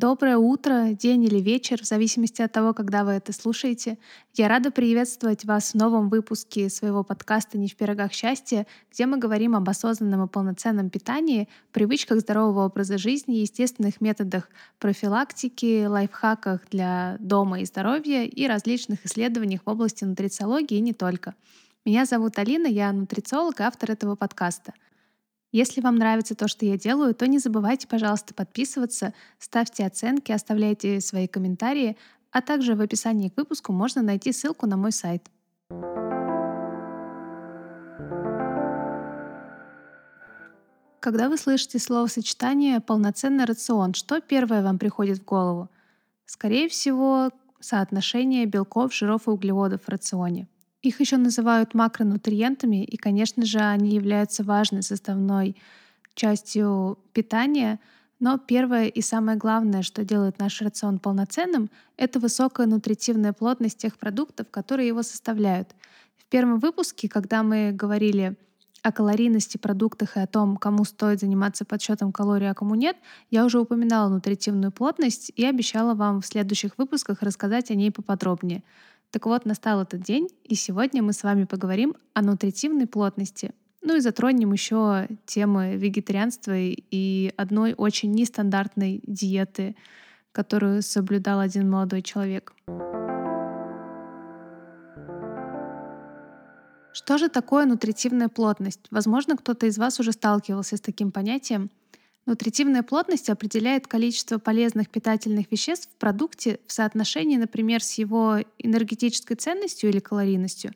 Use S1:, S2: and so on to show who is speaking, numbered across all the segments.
S1: Доброе утро, день или вечер, в зависимости от того, когда вы это слушаете. Я рада приветствовать вас в новом выпуске своего подкаста «Не в пирогах счастья», где мы говорим об осознанном и полноценном питании, привычках здорового образа жизни, естественных методах профилактики, лайфхаках для дома и здоровья и различных исследованиях в области нутрициологии и не только. Меня зовут Алина, я нутрициолог и автор этого подкаста — если вам нравится то, что я делаю, то не забывайте, пожалуйста, подписываться, ставьте оценки, оставляйте свои комментарии, а также в описании к выпуску можно найти ссылку на мой сайт. Когда вы слышите словосочетание «полноценный рацион», что первое вам приходит в голову? Скорее всего, соотношение белков, жиров и углеводов в рационе — их еще называют макронутриентами, и, конечно же, они являются важной составной частью питания. Но первое и самое главное, что делает наш рацион полноценным, это высокая нутритивная плотность тех продуктов, которые его составляют. В первом выпуске, когда мы говорили о калорийности продуктах и о том, кому стоит заниматься подсчетом калорий, а кому нет, я уже упоминала нутритивную плотность и обещала вам в следующих выпусках рассказать о ней поподробнее. Так вот, настал этот день, и сегодня мы с вами поговорим о нутритивной плотности. Ну и затронем еще темы вегетарианства и одной очень нестандартной диеты, которую соблюдал один молодой человек. Что же такое нутритивная плотность? Возможно, кто-то из вас уже сталкивался с таким понятием. Нутритивная плотность определяет количество полезных питательных веществ в продукте в соотношении, например, с его энергетической ценностью или калорийностью,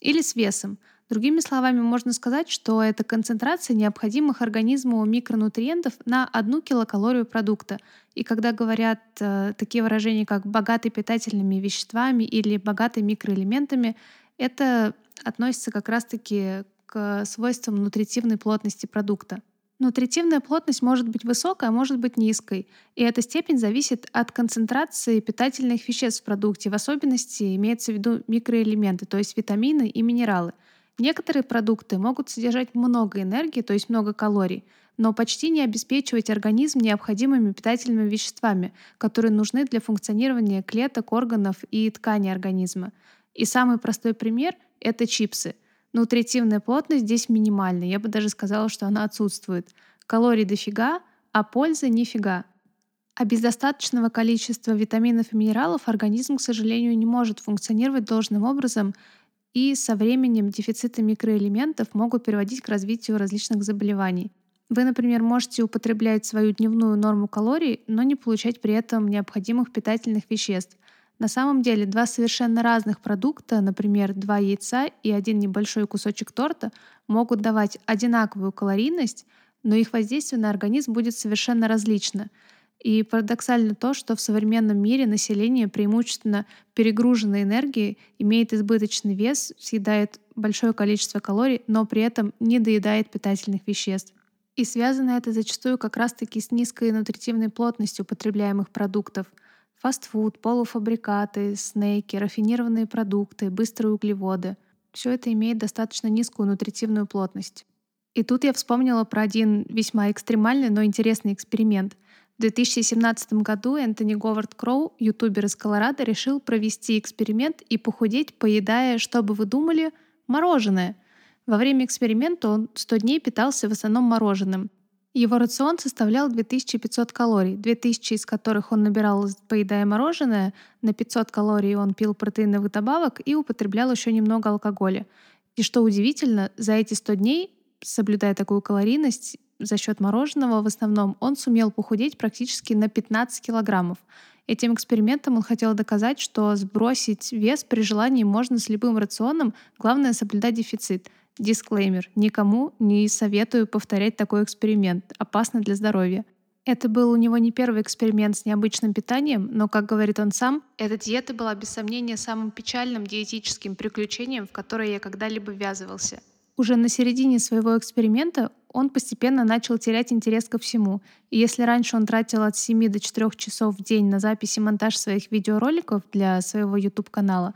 S1: или с весом. Другими словами, можно сказать, что это концентрация необходимых организму микронутриентов на одну килокалорию продукта. И когда говорят э, такие выражения, как «богатый питательными веществами» или «богатый микроэлементами», это относится как раз-таки к свойствам нутритивной плотности продукта. Нутритивная плотность может быть высокой, а может быть низкой, и эта степень зависит от концентрации питательных веществ в продукте, в особенности имеется в виду микроэлементы, то есть витамины и минералы. Некоторые продукты могут содержать много энергии, то есть много калорий, но почти не обеспечивать организм необходимыми питательными веществами, которые нужны для функционирования клеток, органов и тканей организма. И самый простой пример — это чипсы — Нутритивная плотность здесь минимальная. Я бы даже сказала, что она отсутствует. Калорий дофига, а пользы нифига. А без достаточного количества витаминов и минералов организм, к сожалению, не может функционировать должным образом, и со временем дефициты микроэлементов могут приводить к развитию различных заболеваний. Вы, например, можете употреблять свою дневную норму калорий, но не получать при этом необходимых питательных веществ. На самом деле два совершенно разных продукта, например, два яйца и один небольшой кусочек торта, могут давать одинаковую калорийность, но их воздействие на организм будет совершенно различно. И парадоксально то, что в современном мире население преимущественно перегружено энергией, имеет избыточный вес, съедает большое количество калорий, но при этом не доедает питательных веществ. И связано это зачастую как раз-таки с низкой нутритивной плотностью потребляемых продуктов — Фастфуд, полуфабрикаты, снеки, рафинированные продукты, быстрые углеводы — все это имеет достаточно низкую нутритивную плотность. И тут я вспомнила про один весьма экстремальный, но интересный эксперимент. В 2017 году Энтони Говард Кроу, ютубер из Колорадо, решил провести эксперимент и похудеть, поедая, что бы вы думали, мороженое. Во время эксперимента он 100 дней питался в основном мороженым. Его рацион составлял 2500 калорий, 2000 из которых он набирал, поедая мороженое, на 500 калорий он пил протеиновый добавок и употреблял еще немного алкоголя. И что удивительно, за эти 100 дней, соблюдая такую калорийность, за счет мороженого в основном, он сумел похудеть практически на 15 килограммов. Этим экспериментом он хотел доказать, что сбросить вес при желании можно с любым рационом, главное соблюдать дефицит — Дисклеймер. Никому не советую повторять такой эксперимент. Опасно для здоровья. Это был у него не первый эксперимент с необычным питанием, но, как говорит он сам, эта диета была без сомнения самым печальным диетическим приключением, в которое я когда-либо ввязывался. Уже на середине своего эксперимента он постепенно начал терять интерес ко всему. И если раньше он тратил от 7 до 4 часов в день на запись и монтаж своих видеороликов для своего YouTube-канала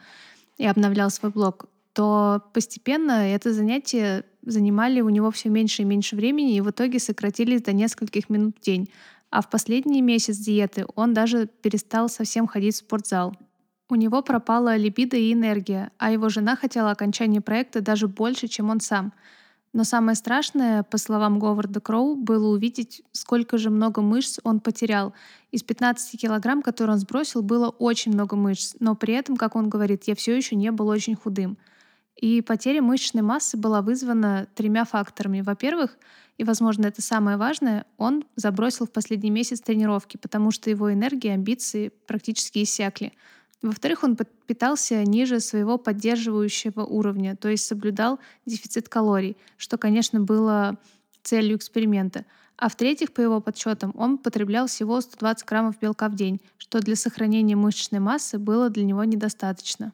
S1: и обновлял свой блог, то постепенно это занятие занимали у него все меньше и меньше времени и в итоге сократились до нескольких минут в день. А в последний месяц диеты он даже перестал совсем ходить в спортзал. У него пропала либидо и энергия, а его жена хотела окончания проекта даже больше, чем он сам. Но самое страшное, по словам Говарда Кроу, было увидеть, сколько же много мышц он потерял. Из 15 килограмм, которые он сбросил, было очень много мышц, но при этом, как он говорит, я все еще не был очень худым. И потеря мышечной массы была вызвана тремя факторами. Во-первых, и, возможно, это самое важное, он забросил в последний месяц тренировки, потому что его энергия и амбиции практически иссякли. Во-вторых, он питался ниже своего поддерживающего уровня, то есть соблюдал дефицит калорий, что, конечно, было целью эксперимента. А в-третьих, по его подсчетам, он потреблял всего 120 граммов белка в день, что для сохранения мышечной массы было для него недостаточно.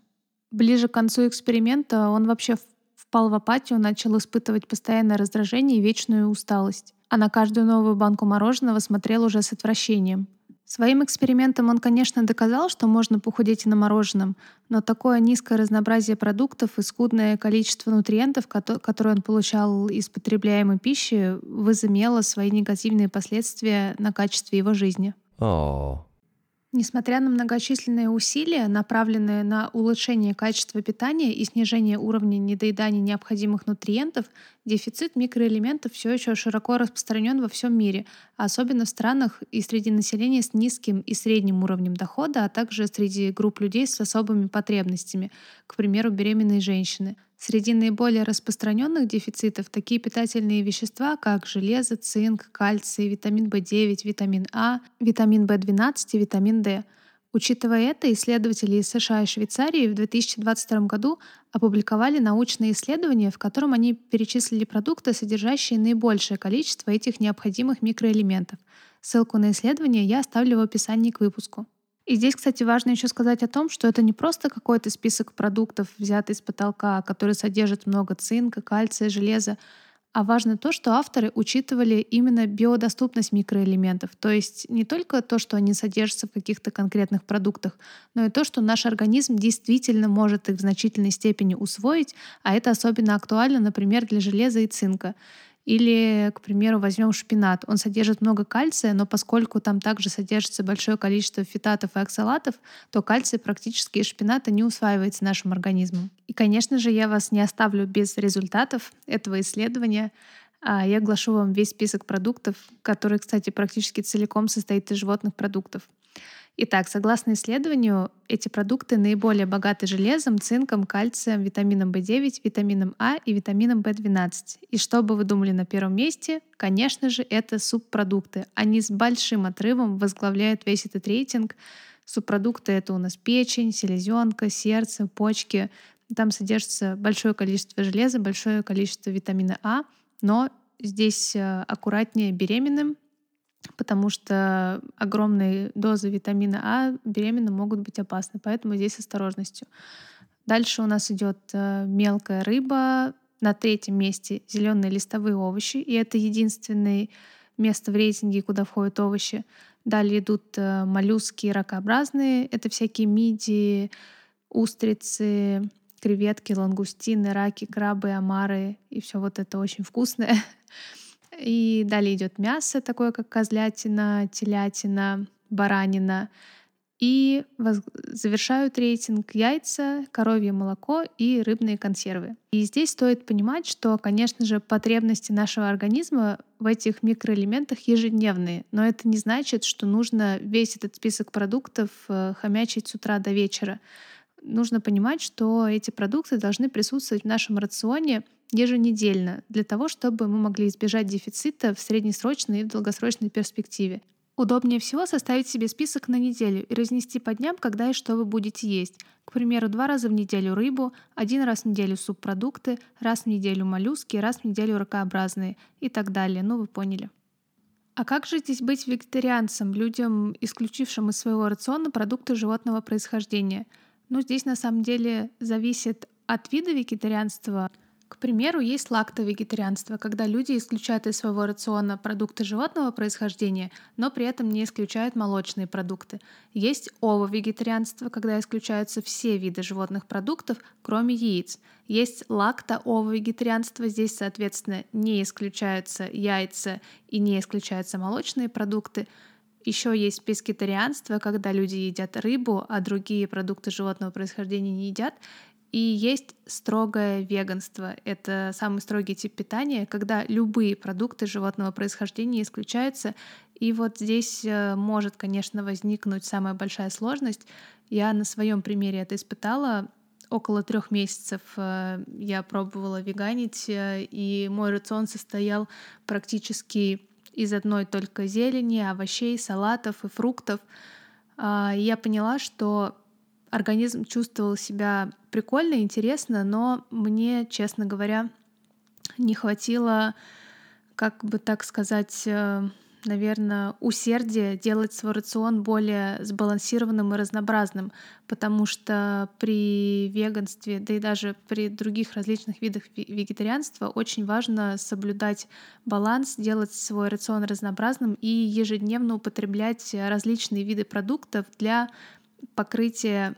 S1: Ближе к концу эксперимента он вообще впал в апатию, начал испытывать постоянное раздражение и вечную усталость. А на каждую новую банку мороженого смотрел уже с отвращением. Своим экспериментом он, конечно, доказал, что можно похудеть и на мороженом, но такое низкое разнообразие продуктов и скудное количество нутриентов, которые он получал из потребляемой пищи, возымело свои негативные последствия на качестве его жизни. Oh. Несмотря на многочисленные усилия, направленные на улучшение качества питания и снижение уровня недоедания необходимых нутриентов, дефицит микроэлементов все еще широко распространен во всем мире, особенно в странах и среди населения с низким и средним уровнем дохода, а также среди групп людей с особыми потребностями, к примеру, беременные женщины. Среди наиболее распространенных дефицитов такие питательные вещества, как железо, цинк, кальций, витамин В9, витамин А, витамин В12 и витамин D. Учитывая это, исследователи из США и Швейцарии в 2022 году опубликовали научное исследование, в котором они перечислили продукты, содержащие наибольшее количество этих необходимых микроэлементов. Ссылку на исследование я оставлю в описании к выпуску. И здесь, кстати, важно еще сказать о том, что это не просто какой-то список продуктов, взятый с потолка, который содержит много цинка, кальция, железа, а важно то, что авторы учитывали именно биодоступность микроэлементов, то есть не только то, что они содержатся в каких-то конкретных продуктах, но и то, что наш организм действительно может их в значительной степени усвоить, а это особенно актуально, например, для железа и цинка. Или, к примеру, возьмем шпинат. Он содержит много кальция, но поскольку там также содержится большое количество фитатов и оксалатов, то кальций практически из шпината не усваивается нашим организмом. И, конечно же, я вас не оставлю без результатов этого исследования. А я оглашу вам весь список продуктов, который, кстати, практически целиком состоит из животных продуктов. Итак, согласно исследованию, эти продукты наиболее богаты железом, цинком, кальцием, витамином В9, витамином А и витамином В12. И что бы вы думали на первом месте? Конечно же, это субпродукты. Они с большим отрывом возглавляют весь этот рейтинг. Субпродукты — это у нас печень, селезенка, сердце, почки. Там содержится большое количество железа, большое количество витамина А, но здесь э, аккуратнее беременным, потому что огромные дозы витамина А беременным могут быть опасны, поэтому здесь осторожностью. Дальше у нас идет э, мелкая рыба, на третьем месте зеленые листовые овощи, и это единственное место в рейтинге, куда входят овощи. Далее идут э, моллюски ракообразные, это всякие мидии, устрицы, креветки, лангустины, раки, крабы, омары и все вот это очень вкусное. И далее идет мясо, такое как козлятина, телятина, баранина. И завершают рейтинг яйца, коровье молоко и рыбные консервы. И здесь стоит понимать, что, конечно же, потребности нашего организма в этих микроэлементах ежедневные, но это не значит, что нужно весь этот список продуктов э, хомячить с утра до вечера. Нужно понимать, что эти продукты должны присутствовать в нашем рационе еженедельно для того, чтобы мы могли избежать дефицита в среднесрочной и в долгосрочной перспективе. Удобнее всего составить себе список на неделю и разнести по дням, когда и что вы будете есть. К примеру, два раза в неделю рыбу, один раз в неделю субпродукты, раз в неделю моллюски, раз в неделю ракообразные и так далее. Ну, вы поняли. А как же здесь быть вегетарианцем, людям, исключившим из своего рациона продукты животного происхождения? Ну, здесь на самом деле зависит от вида вегетарианства – К примеру, есть лактовегетарианство, когда люди исключают из своего рациона продукты животного происхождения, но при этом не исключают молочные продукты. Есть ово-вегетарианство, когда исключаются все виды животных продуктов, кроме яиц. Есть лакто-ово-вегетарианство, здесь, соответственно, не исключаются яйца и не исключаются молочные продукты. Еще есть пескетарианство, когда люди едят рыбу, а другие продукты животного происхождения не едят. И есть строгое веганство. Это самый строгий тип питания, когда любые продукты животного происхождения исключаются. И вот здесь э, может, конечно, возникнуть самая большая сложность. Я на своем примере это испытала. Около трех месяцев э, я пробовала веганить, э, и мой рацион состоял практически из одной только зелени, овощей, салатов и фруктов. А, я поняла, что организм чувствовал себя прикольно, интересно, но мне, честно говоря, не хватило, как бы так сказать, э, наверное, усердия делать свой рацион более сбалансированным и разнообразным, потому что при веганстве, да и даже при других различных видах вегетарианства очень важно соблюдать баланс, делать свой рацион разнообразным и ежедневно употреблять различные виды продуктов для покрытия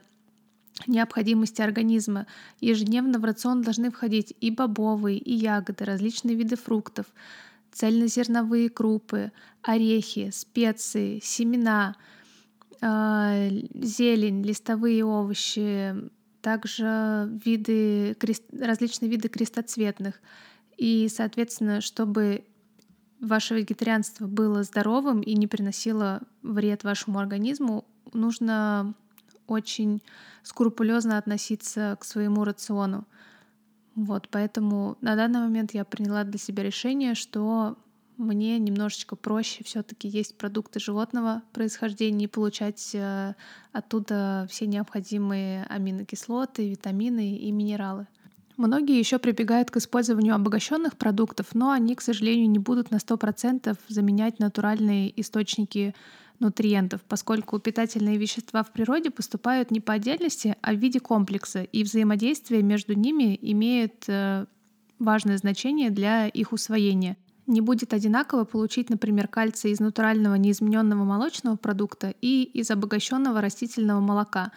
S1: необходимости организма. Ежедневно в рацион должны входить и бобовые, и ягоды, различные виды фруктов, цельнозерновые крупы, орехи, специи, семена, а, зелень, листовые овощи, также виды, различные виды крестоцветных. И, соответственно, чтобы ваше вегетарианство было здоровым и не приносило вред вашему организму, нужно очень скрупулезно относиться к своему рациону. Вот, поэтому на данный момент я приняла для себя решение, что мне немножечко проще все-таки есть продукты животного происхождения и получать э, оттуда все необходимые аминокислоты, витамины и минералы. Многие еще прибегают к использованию обогащенных продуктов, но они, к сожалению, не будут на 100% заменять натуральные источники нутриентов, поскольку питательные вещества в природе поступают не по отдельности, а в виде комплекса, и взаимодействие между ними имеет э, важное значение для их усвоения. Не будет одинаково получить, например, кальций из натурального неизмененного молочного продукта и из обогащенного растительного молока.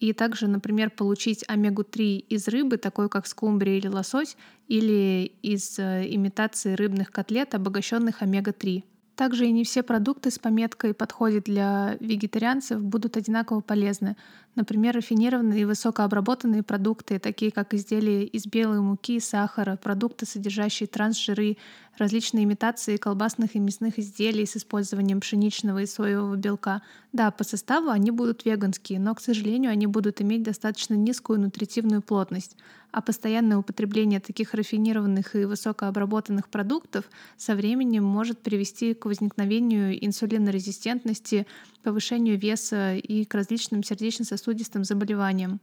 S1: И также, например, получить омегу-3 из рыбы, такой как скумбрия или лосось, или из э, имитации рыбных котлет, обогащенных омега-3. Также и не все продукты с пометкой «подходит для вегетарианцев» будут одинаково полезны. Например, рафинированные и высокообработанные продукты, такие как изделия из белой муки, сахара, продукты, содержащие трансжиры, различные имитации колбасных и мясных изделий с использованием пшеничного и соевого белка. Да, по составу они будут веганские, но, к сожалению, они будут иметь достаточно низкую нутритивную плотность а постоянное употребление таких рафинированных и высокообработанных продуктов со временем может привести к возникновению инсулинорезистентности, повышению веса и к различным сердечно-сосудистым заболеваниям.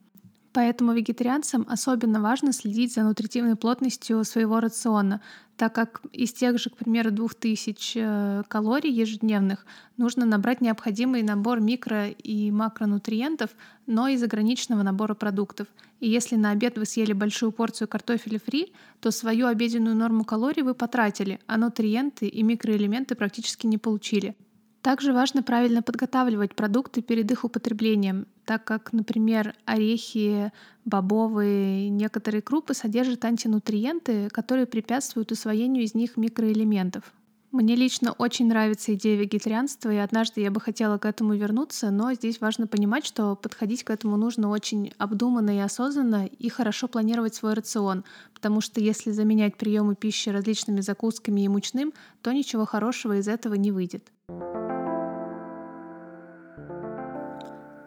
S1: Поэтому вегетарианцам особенно важно следить за нутритивной плотностью своего рациона, так как из тех же, к примеру, 2000 э, калорий ежедневных нужно набрать необходимый набор микро- и макронутриентов, но из ограниченного набора продуктов. И если на обед вы съели большую порцию картофеля фри, то свою обеденную норму калорий вы потратили, а нутриенты и микроэлементы практически не получили. Также важно правильно подготавливать продукты перед их употреблением, так как, например, орехи, бобовые, некоторые крупы содержат антинутриенты, которые препятствуют усвоению из них микроэлементов. Мне лично очень нравится идея вегетарианства, и однажды я бы хотела к этому вернуться, но здесь важно понимать, что подходить к этому нужно очень обдуманно и осознанно, и хорошо планировать свой рацион, потому что если заменять приемы пищи различными закусками и мучным, то ничего хорошего из этого не выйдет.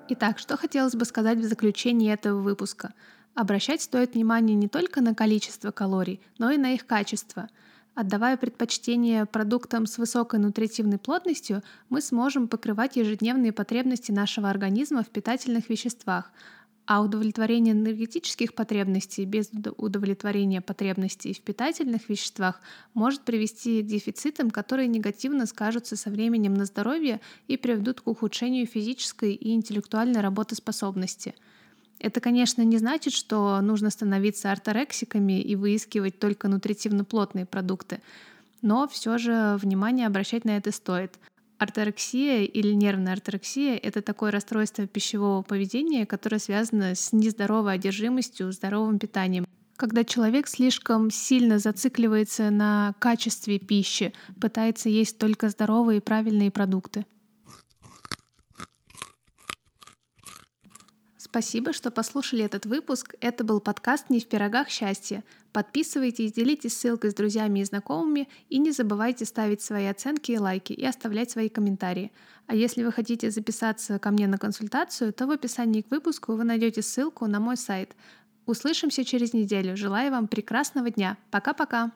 S1: Итак, что хотелось бы сказать в заключении этого выпуска? Обращать стоит внимание не только на количество калорий, но и на их качество. Отдавая предпочтение продуктам с высокой нутритивной плотностью, мы сможем покрывать ежедневные потребности нашего организма в питательных веществах, а удовлетворение энергетических потребностей без удовлетворения потребностей в питательных веществах может привести к дефицитам, которые негативно скажутся со временем на здоровье и приведут к ухудшению физической и интеллектуальной работоспособности. Это, конечно, не значит, что нужно становиться орторексиками и выискивать только нутритивно-плотные продукты, но все же внимание обращать на это стоит. Орторексия или нервная орторексия — это такое расстройство пищевого поведения, которое связано с нездоровой одержимостью здоровым питанием. Когда человек слишком сильно зацикливается на качестве пищи, пытается есть только здоровые и правильные продукты. Спасибо, что послушали этот выпуск. Это был подкаст «Не в пирогах счастья». Подписывайтесь, делитесь ссылкой с друзьями и знакомыми и не забывайте ставить свои оценки и лайки и оставлять свои комментарии. А если вы хотите записаться ко мне на консультацию, то в описании к выпуску вы найдете ссылку на мой сайт. Услышимся через неделю. Желаю вам прекрасного дня. Пока-пока.